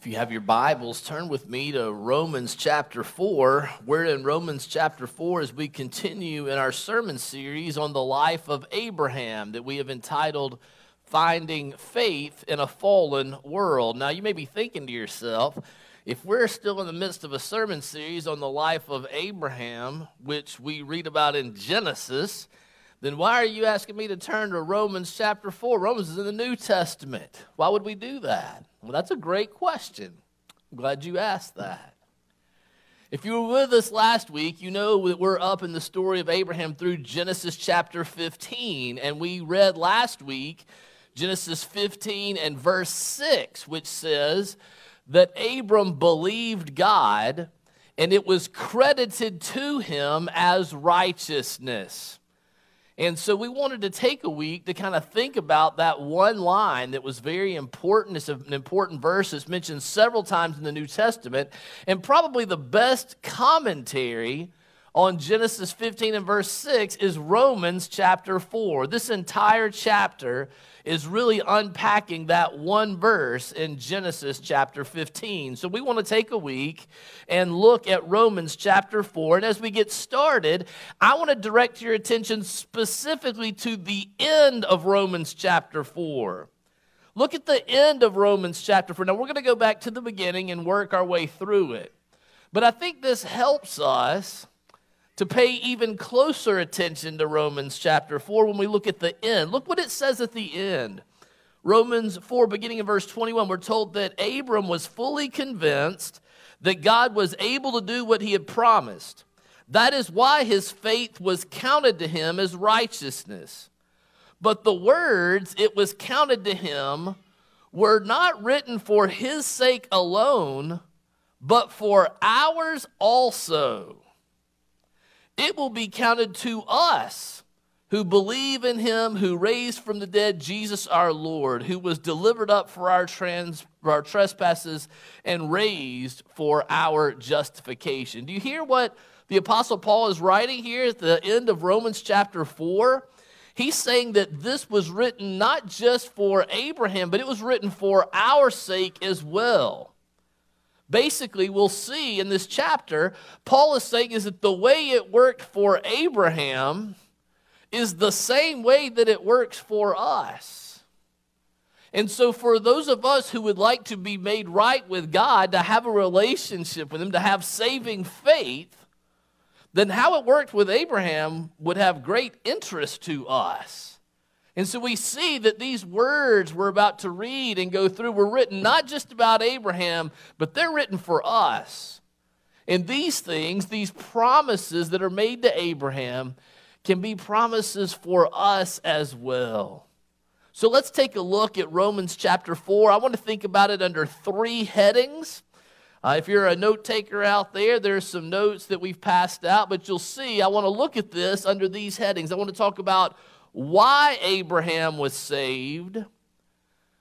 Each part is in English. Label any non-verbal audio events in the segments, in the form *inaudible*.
If you have your Bibles, turn with me to Romans chapter 4. We're in Romans chapter 4 as we continue in our sermon series on the life of Abraham that we have entitled Finding Faith in a Fallen World. Now, you may be thinking to yourself, if we're still in the midst of a sermon series on the life of Abraham, which we read about in Genesis, then why are you asking me to turn to Romans chapter 4? Romans is in the New Testament. Why would we do that? Well, that's a great question. I'm glad you asked that. If you were with us last week, you know that we're up in the story of Abraham through Genesis chapter 15. And we read last week Genesis 15 and verse 6, which says that Abram believed God and it was credited to him as righteousness. And so we wanted to take a week to kind of think about that one line that was very important. It's an important verse. It's mentioned several times in the New Testament, and probably the best commentary on Genesis 15 and verse 6 is Romans chapter 4. This entire chapter is really unpacking that one verse in Genesis chapter 15. So we want to take a week and look at Romans chapter 4. And as we get started, I want to direct your attention specifically to the end of Romans chapter 4. Look at the end of Romans chapter 4. Now we're going to go back to the beginning and work our way through it. But I think this helps us to pay even closer attention to Romans chapter 4 when we look at the end. Look what it says at the end. Romans 4, beginning in verse 21, we're told that Abram was fully convinced that God was able to do what he had promised. That is why his faith was counted to him as righteousness. But the words it was counted to him were not written for his sake alone, but for ours also it will be counted to us who believe in him who raised from the dead Jesus our Lord, who was delivered up for our, trans, for our trespasses and raised for our justification. Do you hear what the Apostle Paul is writing here at the end of Romans chapter 4? He's saying that this was written not just for Abraham, but it was written for our sake as well. Basically, we'll see in this chapter, Paul is saying is that the way it worked for Abraham is the same way that it works for us. And so, for those of us who would like to be made right with God, to have a relationship with Him, to have saving faith, then how it worked with Abraham would have great interest to us. And so we see that these words we're about to read and go through were written not just about Abraham, but they're written for us. And these things, these promises that are made to Abraham, can be promises for us as well. So let's take a look at Romans chapter 4. I want to think about it under three headings. Uh, if you're a note taker out there, there's some notes that we've passed out, but you'll see I want to look at this under these headings. I want to talk about why Abraham was saved,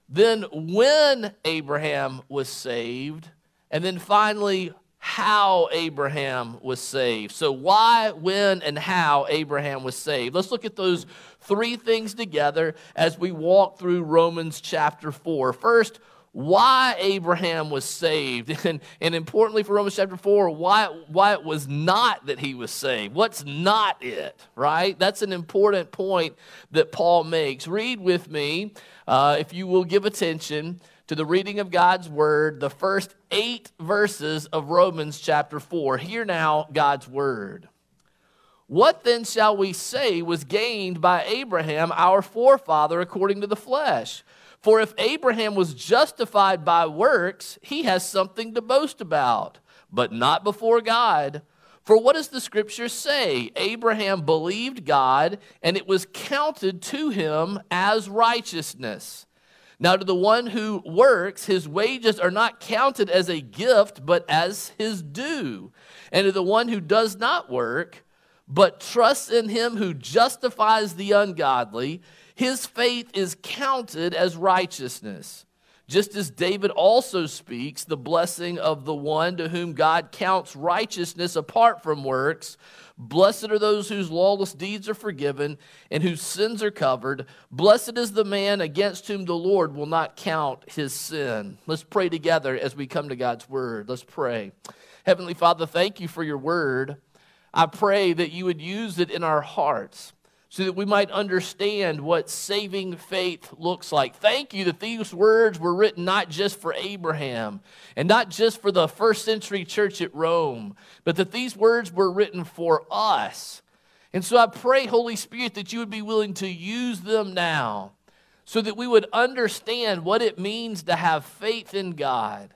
then when Abraham was saved, and then finally how Abraham was saved. So, why, when, and how Abraham was saved. Let's look at those three things together as we walk through Romans chapter 4. First, why Abraham was saved, *laughs* and, and importantly for Romans chapter 4, why, why it was not that he was saved. What's not it, right? That's an important point that Paul makes. Read with me, uh, if you will give attention to the reading of God's word, the first eight verses of Romans chapter 4. Hear now God's word. What then shall we say was gained by Abraham, our forefather, according to the flesh? For if Abraham was justified by works, he has something to boast about, but not before God. For what does the scripture say? Abraham believed God, and it was counted to him as righteousness. Now, to the one who works, his wages are not counted as a gift, but as his due. And to the one who does not work, but trusts in him who justifies the ungodly, his faith is counted as righteousness. just as David also speaks the blessing of the one to whom God counts righteousness apart from works. Blessed are those whose lawless deeds are forgiven and whose sins are covered. Blessed is the man against whom the Lord will not count his sin. Let's pray together as we come to God's word. Let's pray. Heavenly Father, thank you for your word. I pray that you would use it in our hearts so that we might understand what saving faith looks like. Thank you that these words were written not just for Abraham and not just for the first century church at Rome, but that these words were written for us. And so I pray, Holy Spirit, that you would be willing to use them now so that we would understand what it means to have faith in God.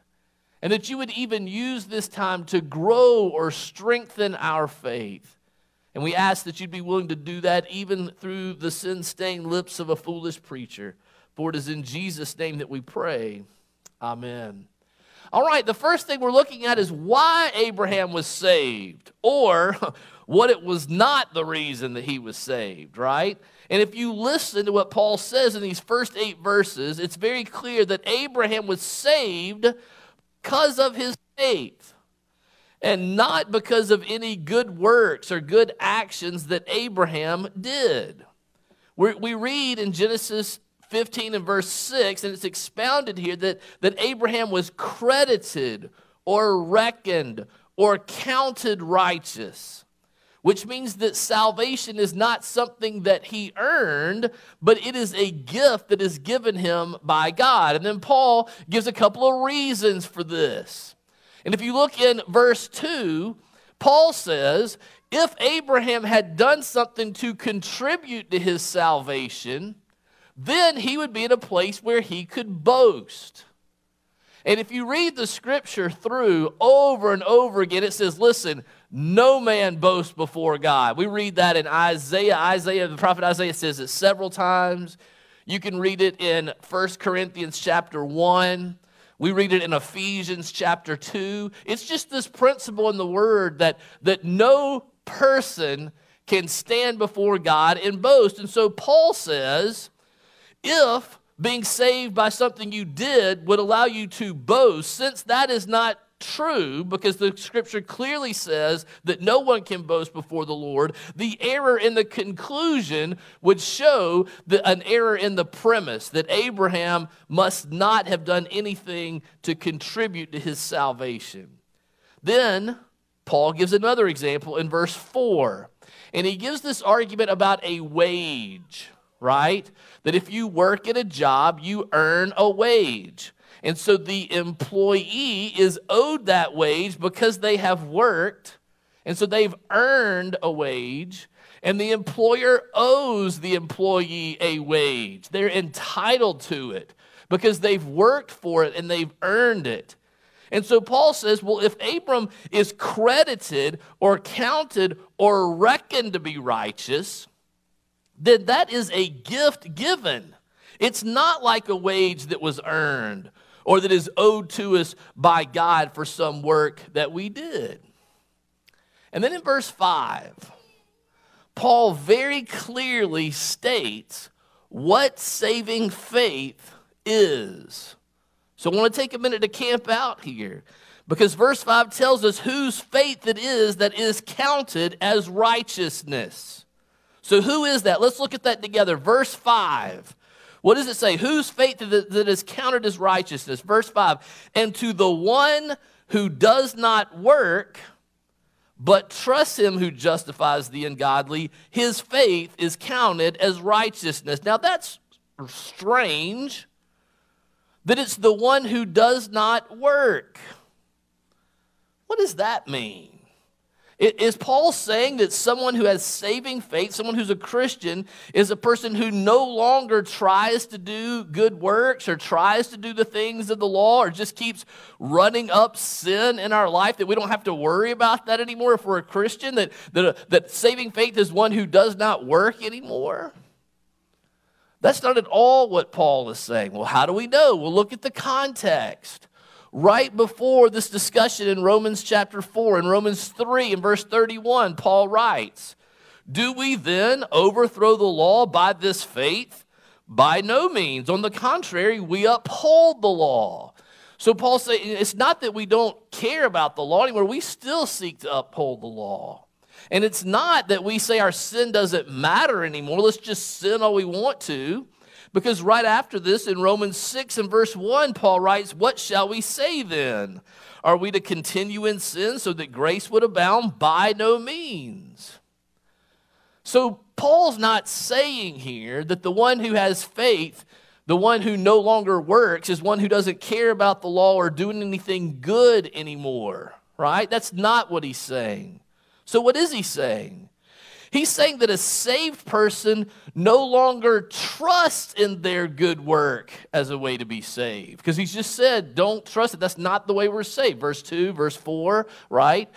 And that you would even use this time to grow or strengthen our faith. And we ask that you'd be willing to do that even through the sin stained lips of a foolish preacher. For it is in Jesus' name that we pray. Amen. All right, the first thing we're looking at is why Abraham was saved, or *laughs* what it was not the reason that he was saved, right? And if you listen to what Paul says in these first eight verses, it's very clear that Abraham was saved because of his faith and not because of any good works or good actions that Abraham did. we read in Genesis 15 and verse 6, and it's expounded here that, that Abraham was credited or reckoned or counted righteous, which means that salvation is not something that he earned, but it is a gift that is given him by God. And then Paul gives a couple of reasons for this. And if you look in verse 2, Paul says, if Abraham had done something to contribute to his salvation, then he would be in a place where he could boast. And if you read the scripture through over and over again, it says, listen, no man boasts before God. We read that in Isaiah. Isaiah, the prophet Isaiah says it several times. You can read it in 1 Corinthians chapter 1. We read it in Ephesians chapter 2. It's just this principle in the word that, that no person can stand before God and boast. And so Paul says, if being saved by something you did would allow you to boast, since that is not true because the scripture clearly says that no one can boast before the Lord, the error in the conclusion would show that an error in the premise that Abraham must not have done anything to contribute to his salvation. Then Paul gives another example in verse 4. And he gives this argument about a wage, right? That if you work at a job, you earn a wage. And so the employee is owed that wage because they have worked. And so they've earned a wage. And the employer owes the employee a wage. They're entitled to it because they've worked for it and they've earned it. And so Paul says, well, if Abram is credited or counted or reckoned to be righteous, then that is a gift given. It's not like a wage that was earned or that is owed to us by God for some work that we did. And then in verse 5, Paul very clearly states what saving faith is. So I want to take a minute to camp out here because verse 5 tells us whose faith it is that is counted as righteousness. So, who is that? Let's look at that together. Verse 5 what does it say? Whose faith that is counted as righteousness? Verse 5 And to the one who does not work, but trusts him who justifies the ungodly, his faith is counted as righteousness. Now that's strange that it's the one who does not work. What does that mean? Is Paul saying that someone who has saving faith, someone who's a Christian, is a person who no longer tries to do good works or tries to do the things of the law or just keeps running up sin in our life, that we don't have to worry about that anymore if we're a Christian, that, that, that saving faith is one who does not work anymore? That's not at all what Paul is saying. Well, how do we know? Well, look at the context right before this discussion in Romans chapter 4, in Romans 3, in verse 31, Paul writes, Do we then overthrow the law by this faith? By no means. On the contrary, we uphold the law. So Paul says it's not that we don't care about the law anymore, we still seek to uphold the law. And it's not that we say our sin doesn't matter anymore. Let's just sin all we want to. Because right after this, in Romans 6 and verse 1, Paul writes, What shall we say then? Are we to continue in sin so that grace would abound? By no means. So Paul's not saying here that the one who has faith, the one who no longer works, is one who doesn't care about the law or doing anything good anymore, right? That's not what he's saying. So, what is he saying? He's saying that a saved person no longer trusts in their good work as a way to be saved. Because he's just said, don't trust it. That's not the way we're saved. Verse 2, verse 4, right?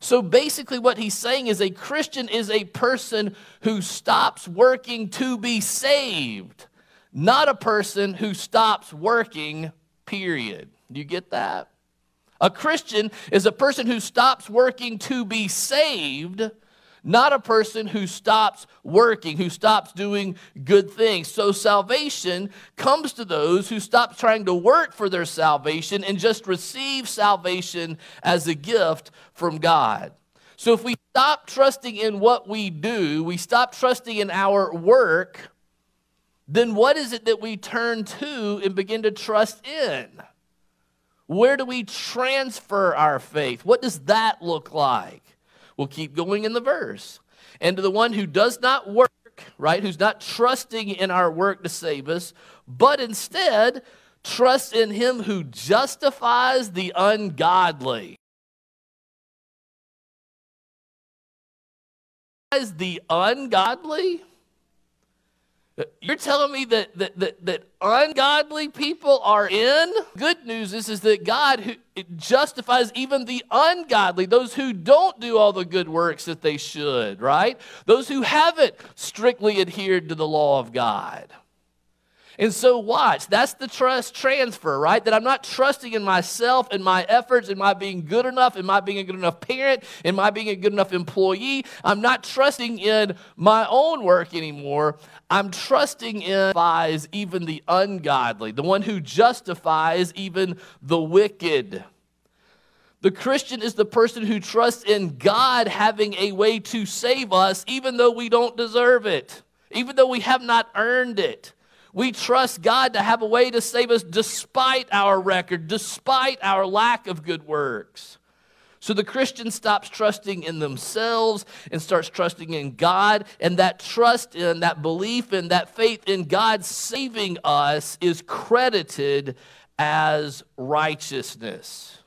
So basically, what he's saying is a Christian is a person who stops working to be saved, not a person who stops working, period. Do you get that? A Christian is a person who stops working to be saved not a person who stops working, who stops doing good things. So salvation comes to those who stop trying to work for their salvation and just receive salvation as a gift from God. So if we stop trusting in what we do, we stop trusting in our work, then what is it that we turn to and begin to trust in? Where do we transfer our faith? What does that look like? We'll keep going in the verse. And to the one who does not work, right, who's not trusting in our work to save us, but instead trusts in him who justifies the ungodly. The ungodly? You're telling me that, that, that, that, ungodly people are in? Good news is, is that God who, justifies even the ungodly, those who don't do all the good works that they should, right? Those who haven't strictly adhered to the law of God. And so, watch, that's the trust transfer, right? That I'm not trusting in myself and my efforts, in my being good enough, in my being a good enough parent, in my being a good enough employee. I'm not trusting in my own work anymore. I'm trusting in even the ungodly, the one who justifies even the wicked. The Christian is the person who trusts in God having a way to save us, even though we don't deserve it, even though we have not earned it. We trust God to have a way to save us despite our record, despite our lack of good works. So the Christian stops trusting in themselves and starts trusting in God. And that trust in, that belief in, that faith in God saving us is credited as righteousness.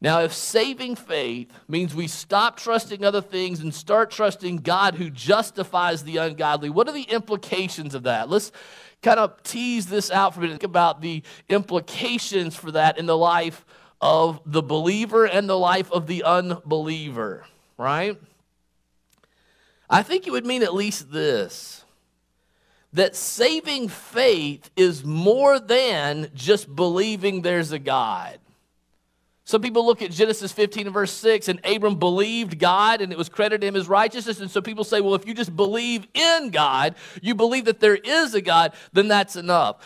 Now, if saving faith means we stop trusting other things and start trusting God who justifies the ungodly, what are the implications of that? Let's kind of tease this out for a minute. Think about the implications for that in the life of the believer and the life of the unbeliever, right? I think it would mean at least this that saving faith is more than just believing there's a God. Some people look at Genesis 15 and verse 6, and Abram believed God and it was credited him as righteousness. And so people say, well, if you just believe in God, you believe that there is a God, then that's enough.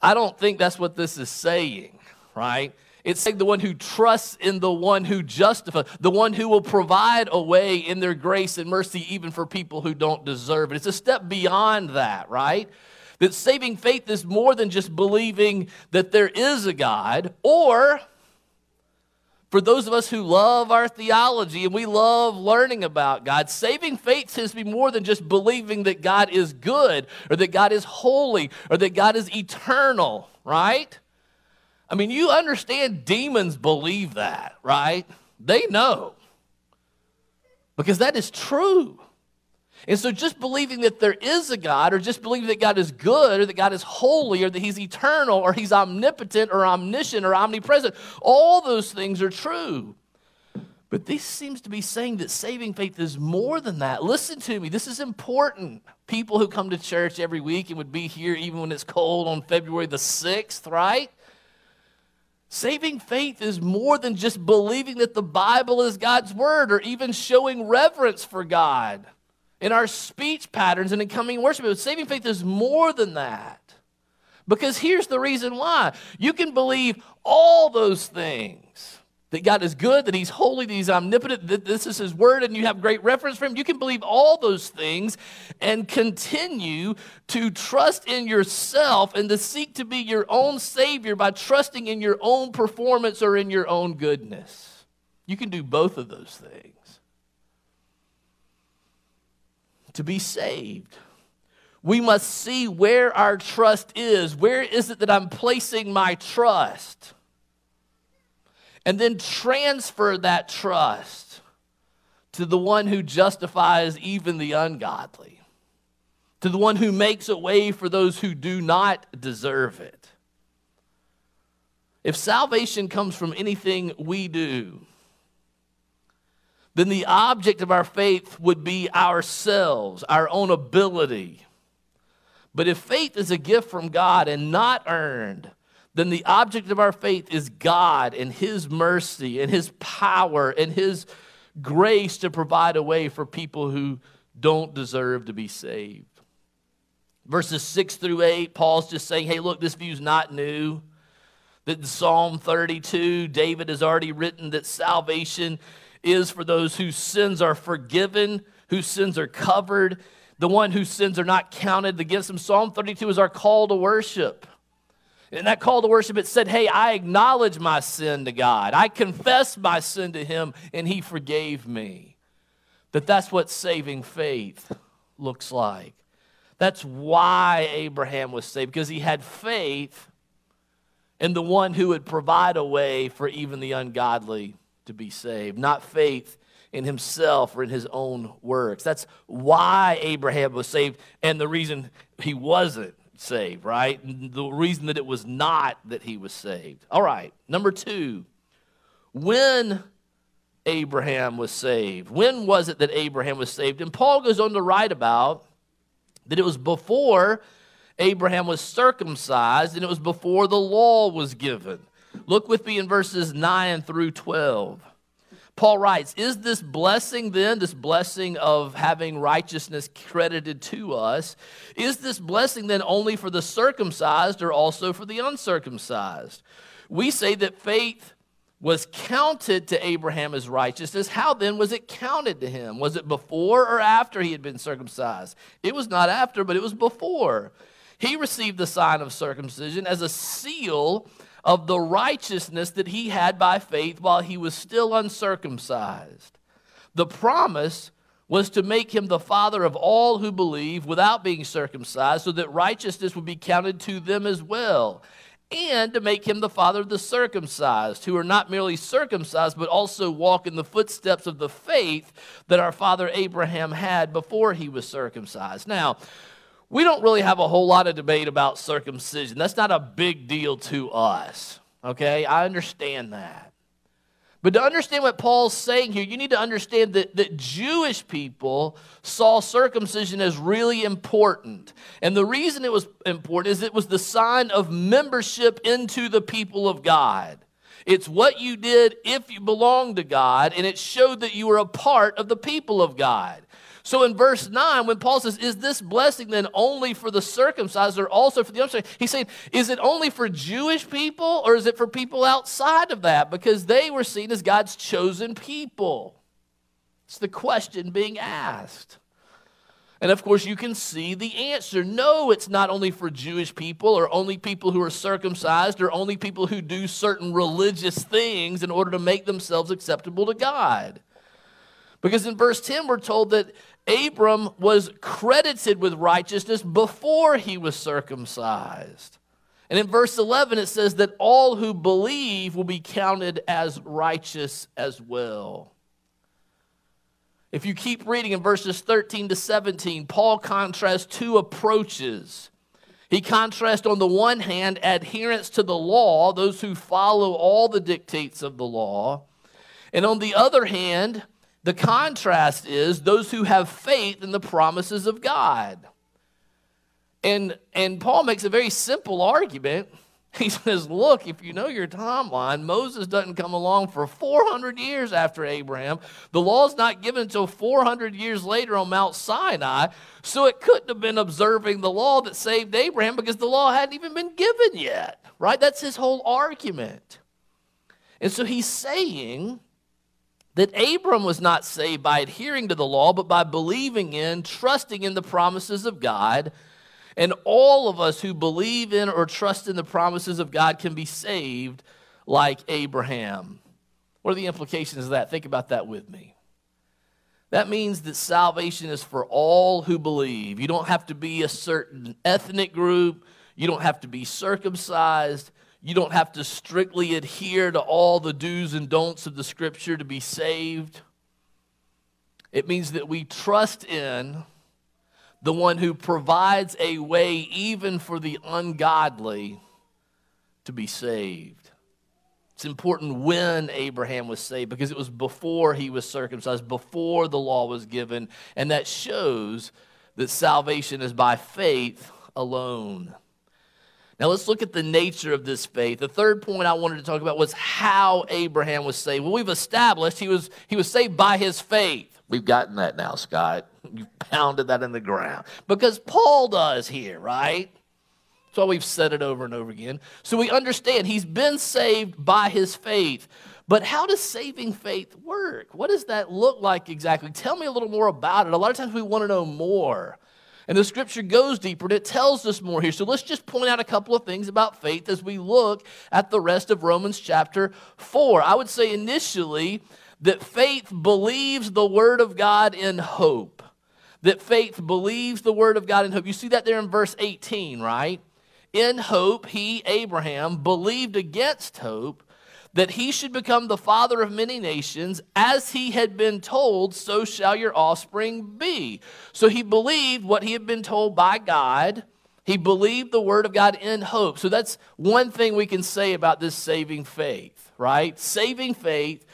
I don't think that's what this is saying, right? It's saying the one who trusts in the one who justifies, the one who will provide a way in their grace and mercy even for people who don't deserve it. It's a step beyond that, right? That saving faith is more than just believing that there is a God or for those of us who love our theology and we love learning about God, saving faith tends to be more than just believing that God is good or that God is holy or that God is eternal, right? I mean, you understand demons believe that, right? They know because that is true. And so just believing that there is a God, or just believing that God is good, or that God is holy, or that He's eternal, or He's omnipotent, or omniscient, or omnipresent, all those things are true. But this seems to be saying that saving faith is more than that. Listen to me, this is important. People who come to church every week and would be here even when it's cold on February the 6th, right? Saving faith is more than just believing that the Bible is God's word or even showing reverence for God in our speech patterns and in coming worship. But saving faith is more than that. Because here's the reason why you can believe all those things that God is good, that He's holy, that He's omnipotent, that this is His word, and you have great reference for Him. You can believe all those things and continue to trust in yourself and to seek to be your own Savior by trusting in your own performance or in your own goodness. You can do both of those things. To be saved we must see where our trust is. Where is it that I'm placing my trust? And then transfer that trust to the one who justifies even the ungodly, to the one who makes a way for those who do not deserve it. If salvation comes from anything we do, then the object of our faith would be ourselves, our own ability but if faith is a gift from God and not earned, then the object of our faith is God and His mercy and His power and His grace to provide a way for people who don't deserve to be saved. Verses 6 through 8, Paul's just saying, hey, look, this view's not new. That in Psalm 32, David has already written that salvation is for those whose sins are forgiven, whose sins are covered, the one whose sins are not counted against him. Psalm 32 is our call to worship. In that call to worship, it said, Hey, I acknowledge my sin to God. I confess my sin to Him, and He forgave me. That that's what saving faith looks like. That's why Abraham was saved, because he had faith in the one who would provide a way for even the ungodly to be saved, not faith in himself or in his own works. That's why Abraham was saved and the reason he wasn't saved, right? The reason that it was not that he was saved. All right, number two, when Abraham was saved. When was it that Abraham was saved? And Paul goes on to write about that it was before Abraham was circumcised and it was before the law was given. Look with me in verses 9 through 12. Paul writes, Is this blessing then, this blessing of having righteousness credited to us, is this blessing then only for the circumcised or also for the uncircumcised? We say that faith was counted to Abraham as righteousness. How then was it counted to him? Was it before or after he had been circumcised? It was not after, but it was before. He received the sign of circumcision as a seal of the righteousness that he had by faith while he was still uncircumcised. The promise was to make him the father of all who believe without being circumcised, so that righteousness would be counted to them as well, and to make him the father of the circumcised, who are not merely circumcised, but also walk in the footsteps of the faith that our father Abraham had before he was circumcised. Now, we don't really have a whole lot of debate about circumcision. That's not a big deal to us. Okay? I understand that. But to understand what Paul's saying here, you need to understand that, that Jewish people saw circumcision as really important. And the reason it was important is it was the sign of membership into the people of God. It's what you did if you belonged to God, and it showed that you were a part of the people of God. So in verse 9, when Paul says, Is this blessing then only for the circumcised or also for the uncircumcised? He's saying, Is it only for Jewish people or is it for people outside of that? Because they were seen as God's chosen people. It's the question being asked. And of course, you can see the answer. No, it's not only for Jewish people or only people who are circumcised or only people who do certain religious things in order to make themselves acceptable to God. Because in verse 10, we're told that Abram was credited with righteousness before he was circumcised. And in verse 11, it says that all who believe will be counted as righteous as well. If you keep reading in verses 13 to 17, Paul contrasts two approaches. He contrasts, on the one hand, adherence to the law, those who follow all the dictates of the law. And on the other hand, the contrast is those who have faith in the promises of God. And, and Paul makes a very simple argument *laughs* He says, Look, if you know your timeline, Moses doesn't come along for 400 years after Abraham. The law's not given until 400 years later on Mount Sinai. So it couldn't have been observing the law that saved Abraham because the law hadn't even been given yet, right? That's his whole argument. And so he's saying that Abram was not saved by adhering to the law, but by believing in, trusting in the promises of God and all of us who believe in or trust in the promises of God can be saved like Abraham. What are the implications of that? Think about that with me. That means that salvation is for all who believe. You don't have to be a certain ethnic group, you don't have to be circumcised. You don't have to strictly adhere to all the do's and don'ts of the scripture to be saved. It means that we trust in the one who provides a way even for the ungodly to be saved. It's important when Abraham was saved because it was before he was circumcised, before the law was given, and that shows that salvation is by faith alone. Now let's look at the nature of this faith. The third point I wanted to talk about was how Abraham was saved. Well, we've established he was he was saved by his faith. We've gotten that now, Scott. You've pounded that in the ground. Because Paul does here, right? That's why we've said it over and over again. So we understand he's been saved by his faith. But how does saving faith work? What does that look like exactly? Tell me a little more about it. A lot of times we want to know more. And the scripture goes deeper and it tells us more here. So let's just point out a couple of things about faith as we look at the rest of Romans chapter 4. I would say initially that faith believes the word of God in hope. That faith believes the word of God in hope. You see that there in verse 18, right? In hope, he, Abraham, believed against hope that he should become the father of many nations, as he had been told, so shall your offspring be. So he believed what he had been told by God. He believed the word of God in hope. So that's one thing we can say about this saving faith, right? Saving faith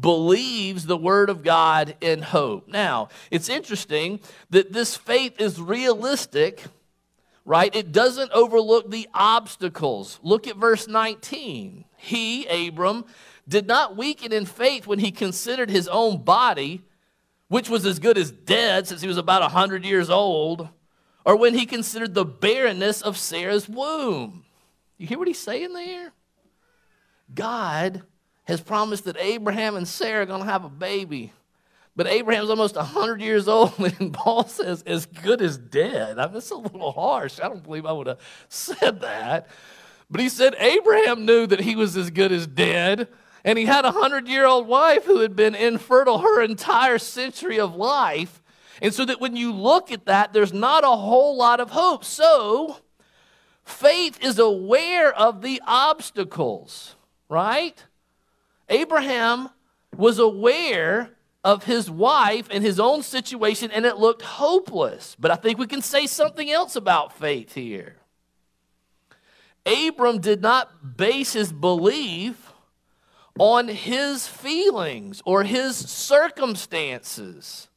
believes the word of God in hope. Now, it's interesting that this faith is realistic, right? It doesn't overlook the obstacles. Look at verse 19. He, Abram, did not weaken in faith when he considered his own body, which was as good as dead since he was about 100 years old, or when he considered the barrenness of Sarah's womb. You hear what he's saying there? God has promised that Abraham and Sarah are going to have a baby. But Abraham's almost 100 years old, *laughs* and Paul says, as good as dead. I it's a little harsh. I don't believe I would have said that. But he said Abraham knew that he was as good as dead, and he had a 100 year old wife who had been infertile her entire century of life. And so that when you look at that, there's not a whole lot of hope. So, faith is aware of the obstacles, right? Abraham was aware of his wife and his own situation, and it looked hopeless. But I think we can say something else about faith here. Abram did not base his belief on his feelings or his circumstances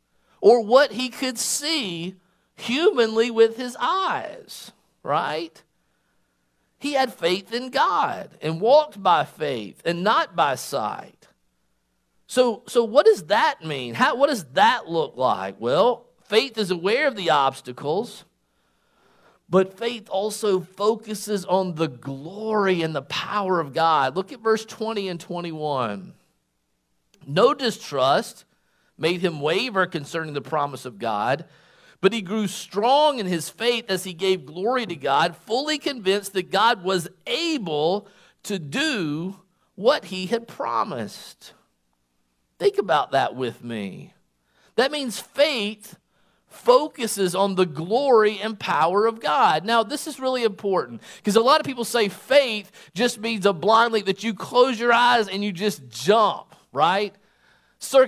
or what he could see humanly with his eyes, right? He had faith in God and walked by faith and not by sight. So, so what does that mean? How, what does that look like? Well, faith is aware of the obstacles, but faith also focuses on the glory and the power of God. Look at verse 20 and 21. No distrust made him waver concerning the promise of God but he grew strong in his faith as he gave glory to God, fully convinced that God was able to do what he had promised. Think about that with me. That means faith focuses on the glory and power of God. Now, this is really important because a lot of people say faith just means a blind leap that you close your eyes and you just jump, right?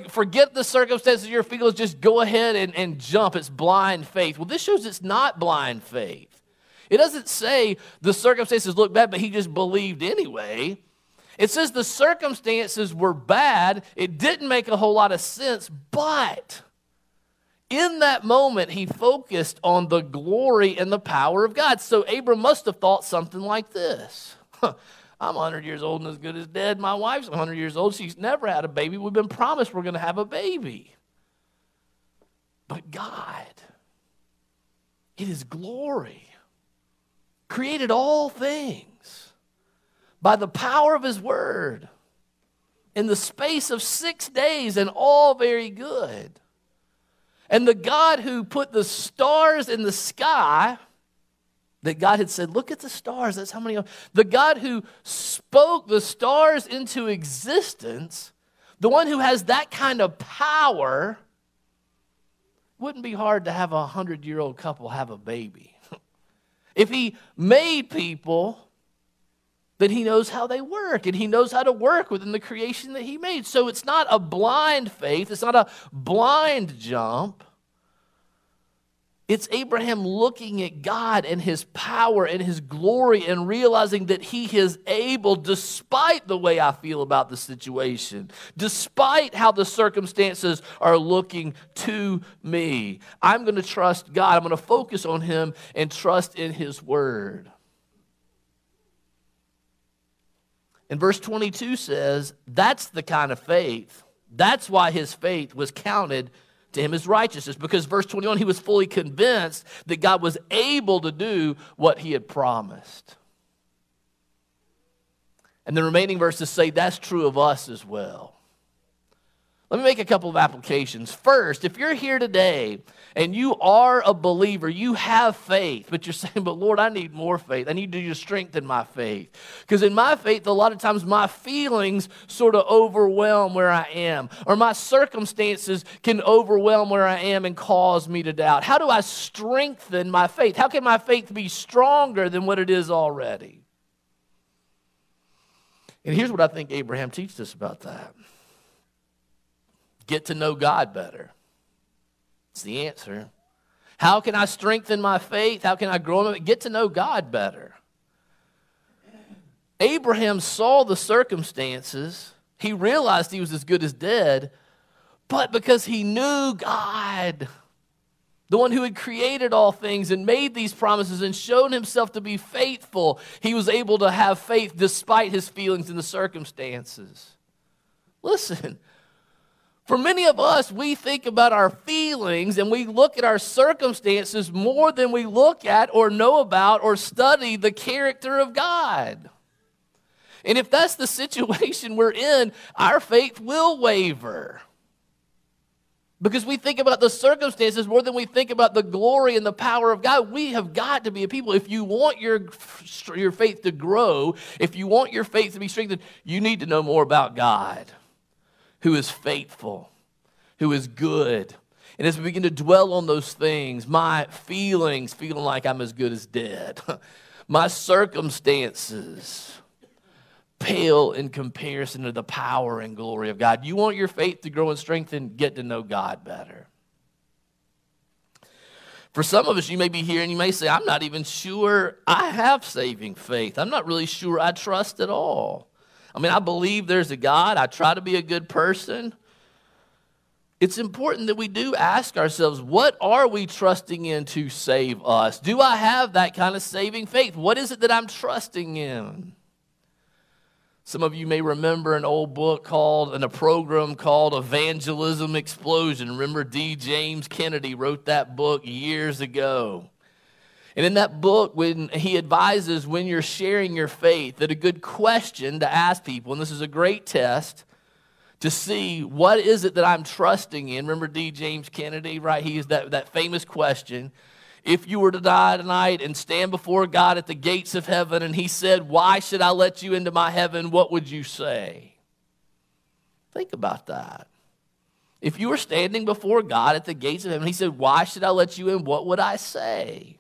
forget the circumstances your feelings, just go ahead and, and jump. It's blind faith. Well, this shows it's not blind faith. It doesn't say the circumstances look bad, but he just believed anyway. It says the circumstances were bad. It didn't make a whole lot of sense, but in that moment, he focused on the glory and the power of God. So Abram must have thought something like this *laughs* I'm 100 years old and as good as dead. My wife's 100 years old. She's never had a baby. We've been promised we're going to have a baby. But God, it is glory, created all things by the power of His word in the space of six days, and all very good. And the God who put the stars in the sky that God had said, Look at the stars. That's how many. The God who spoke the stars into existence, the one who has that kind of power, wouldn't be hard to have a hundred year old couple have a baby. *laughs* if he made people, then he knows how they work and he knows how to work within the creation that he made. So it's not a blind faith, it's not a blind jump. It's Abraham looking at God and his power and his glory and realizing that he is able, despite the way I feel about the situation, despite how the circumstances are looking to me. I'm going to trust God. I'm going to focus on him and trust in his word. And verse 22 says, that's the kind of faith. That's why his faith was counted to him as righteousness because verse 21 he was fully convinced that God was able to do what he had promised. And the remaining verses say that's true of us as well. Let me make a couple of applications. First, if you're here today and you are a believer, you have faith, but you're *laughs* saying, But Lord, I need more faith. I need you to strengthen my faith. Because in my faith, a lot of times my feelings sort of overwhelm where I am, or my circumstances can overwhelm where I am and cause me to doubt. How do I strengthen my faith? How can my faith be stronger than what it is already? And here's what I think Abraham teaches us about that get to know God better. It's the answer. How can I strengthen my faith? How can I grow? Get to know God better. Abraham saw the circumstances. He realized he was as good as dead, but because he knew God, the one who had created all things and made these promises and shown himself to be faithful, he was able to have faith despite his feelings and the circumstances. Listen, for many of us, we think about our feelings and we look at our circumstances more than we look at or know about or study the character of God. And if that's the *laughs* situation we're in, our faith will waver. Because we think about the circumstances more than we think about the glory and the power of God. We have got to be a people. If you want your, your faith to grow, if you want your faith to be strengthened, you need to know more about God who is faithful, who is good. And as we begin to dwell on those things, my feelings, feeling like I'm as good as dead, *laughs* my circumstances pale in comparison to the power and glory of God. You want your faith to grow and strengthen, get to know God better. For some of us, you may be here and you may say, I'm not even sure I have saving faith. I'm not really sure I trust at all. I mean, I believe there's a God. I try to be a good person. It's important that we do ask ourselves, what are we trusting in to save us? Do I have that kind of saving faith? What is it that I'm trusting in? Some of you may remember an old book called, and a program called Evangelism Explosion. Remember, D. James Kennedy wrote that book years ago. And in that book, when he advises when you're sharing your faith, that a good question to ask people, and this is a great test to see what is it that I'm trusting in. Remember D. James Kennedy, right? He is that, that famous question. If you were to die tonight and stand before God at the gates of heaven, and he said, Why should I let you into my heaven? What would you say? Think about that. If you were standing before God at the gates of heaven, he said, Why should I let you in? What would I say?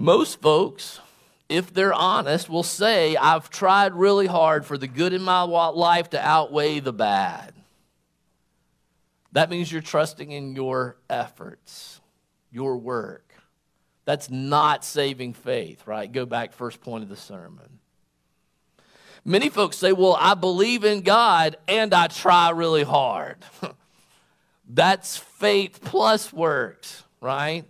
Most folks, if they're honest, will say, I've tried really hard for the good in my life to outweigh the bad. That means you're trusting in your efforts, your work. That's not saving faith, right? Go back first point of the sermon. Many folks say, Well, I believe in God and I try really hard. *laughs* That's faith plus works, right?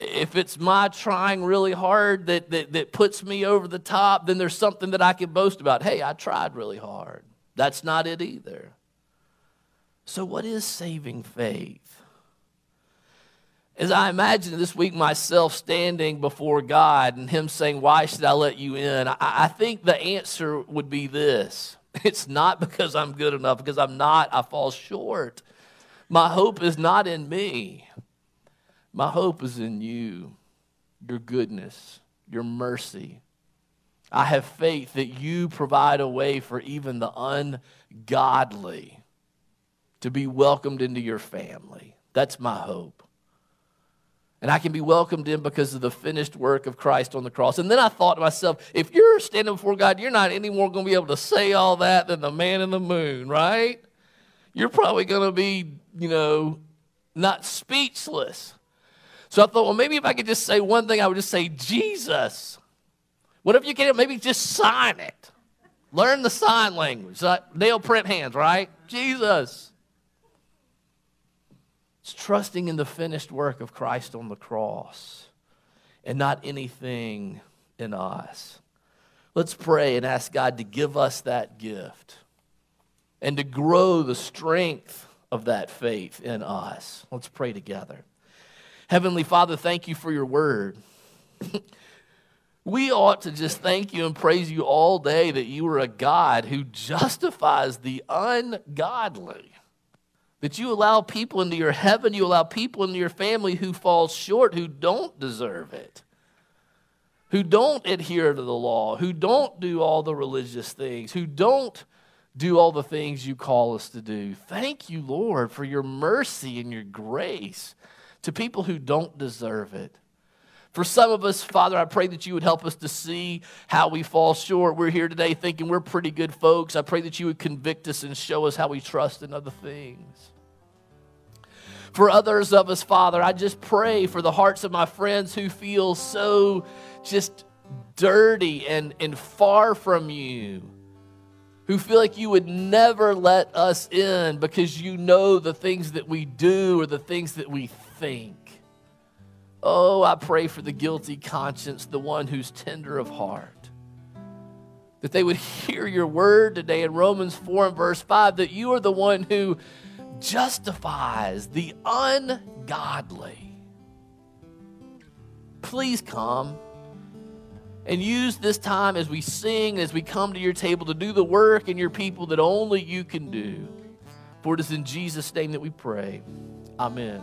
If it's my trying really hard that, that, that puts me over the top, then there's something that I can boast about. Hey, I tried really hard. That's not it either. So, what is saving faith? As I imagine this week myself standing before God and Him saying, Why should I let you in? I, I think the answer would be this *laughs* it's not because I'm good enough, because I'm not, I fall short. My hope is not in me. My hope is in you, your goodness, your mercy. I have faith that you provide a way for even the ungodly to be welcomed into your family. That's my hope. And I can be welcomed in because of the finished work of Christ on the cross. And then I thought to myself, if you're standing before God, you're not any more going to be able to say all that than the man in the moon, right? You're probably going to be, you know, not speechless. So I thought, well, maybe if I could just say one thing, I would just say Jesus. What if you can maybe just sign it? Learn the sign language. nail print hands, right? Jesus. It's trusting in the finished work of Christ on the cross and not anything in us. Let's pray and ask God to give us that gift and to grow the strength of that faith in us. Let's pray together. Heavenly Father, thank you for your word. we ought to just thank you and praise you all day that you are a God who justifies the ungodly. That you allow people into your heaven, you allow people into your family who fall short, who don't deserve it, who don't adhere to the law, who don't do all the religious things, who don't do all the things you call us to do. Thank you, Lord, for your mercy and your grace to people who don't deserve it. For some of us, Father, I pray that you would help us to see how we fall short. We're here today thinking we're pretty good folks. I pray that you would convict us and show us how we trust in other things. For others of us, Father, I just pray for the hearts of my friends who feel so just dirty and, and far from you who feel like you would never let us in because you know the things that we do or the things that we think. Oh, I pray for the guilty conscience, the one who's tender of heart. That they would hear your word today in Romans 4 and verse 5 that you are the one who justifies the ungodly. Please come and use this time as we sing, as we come to your table to do the work in your people that only you can do. For it is in Jesus' name that we pray. Amen.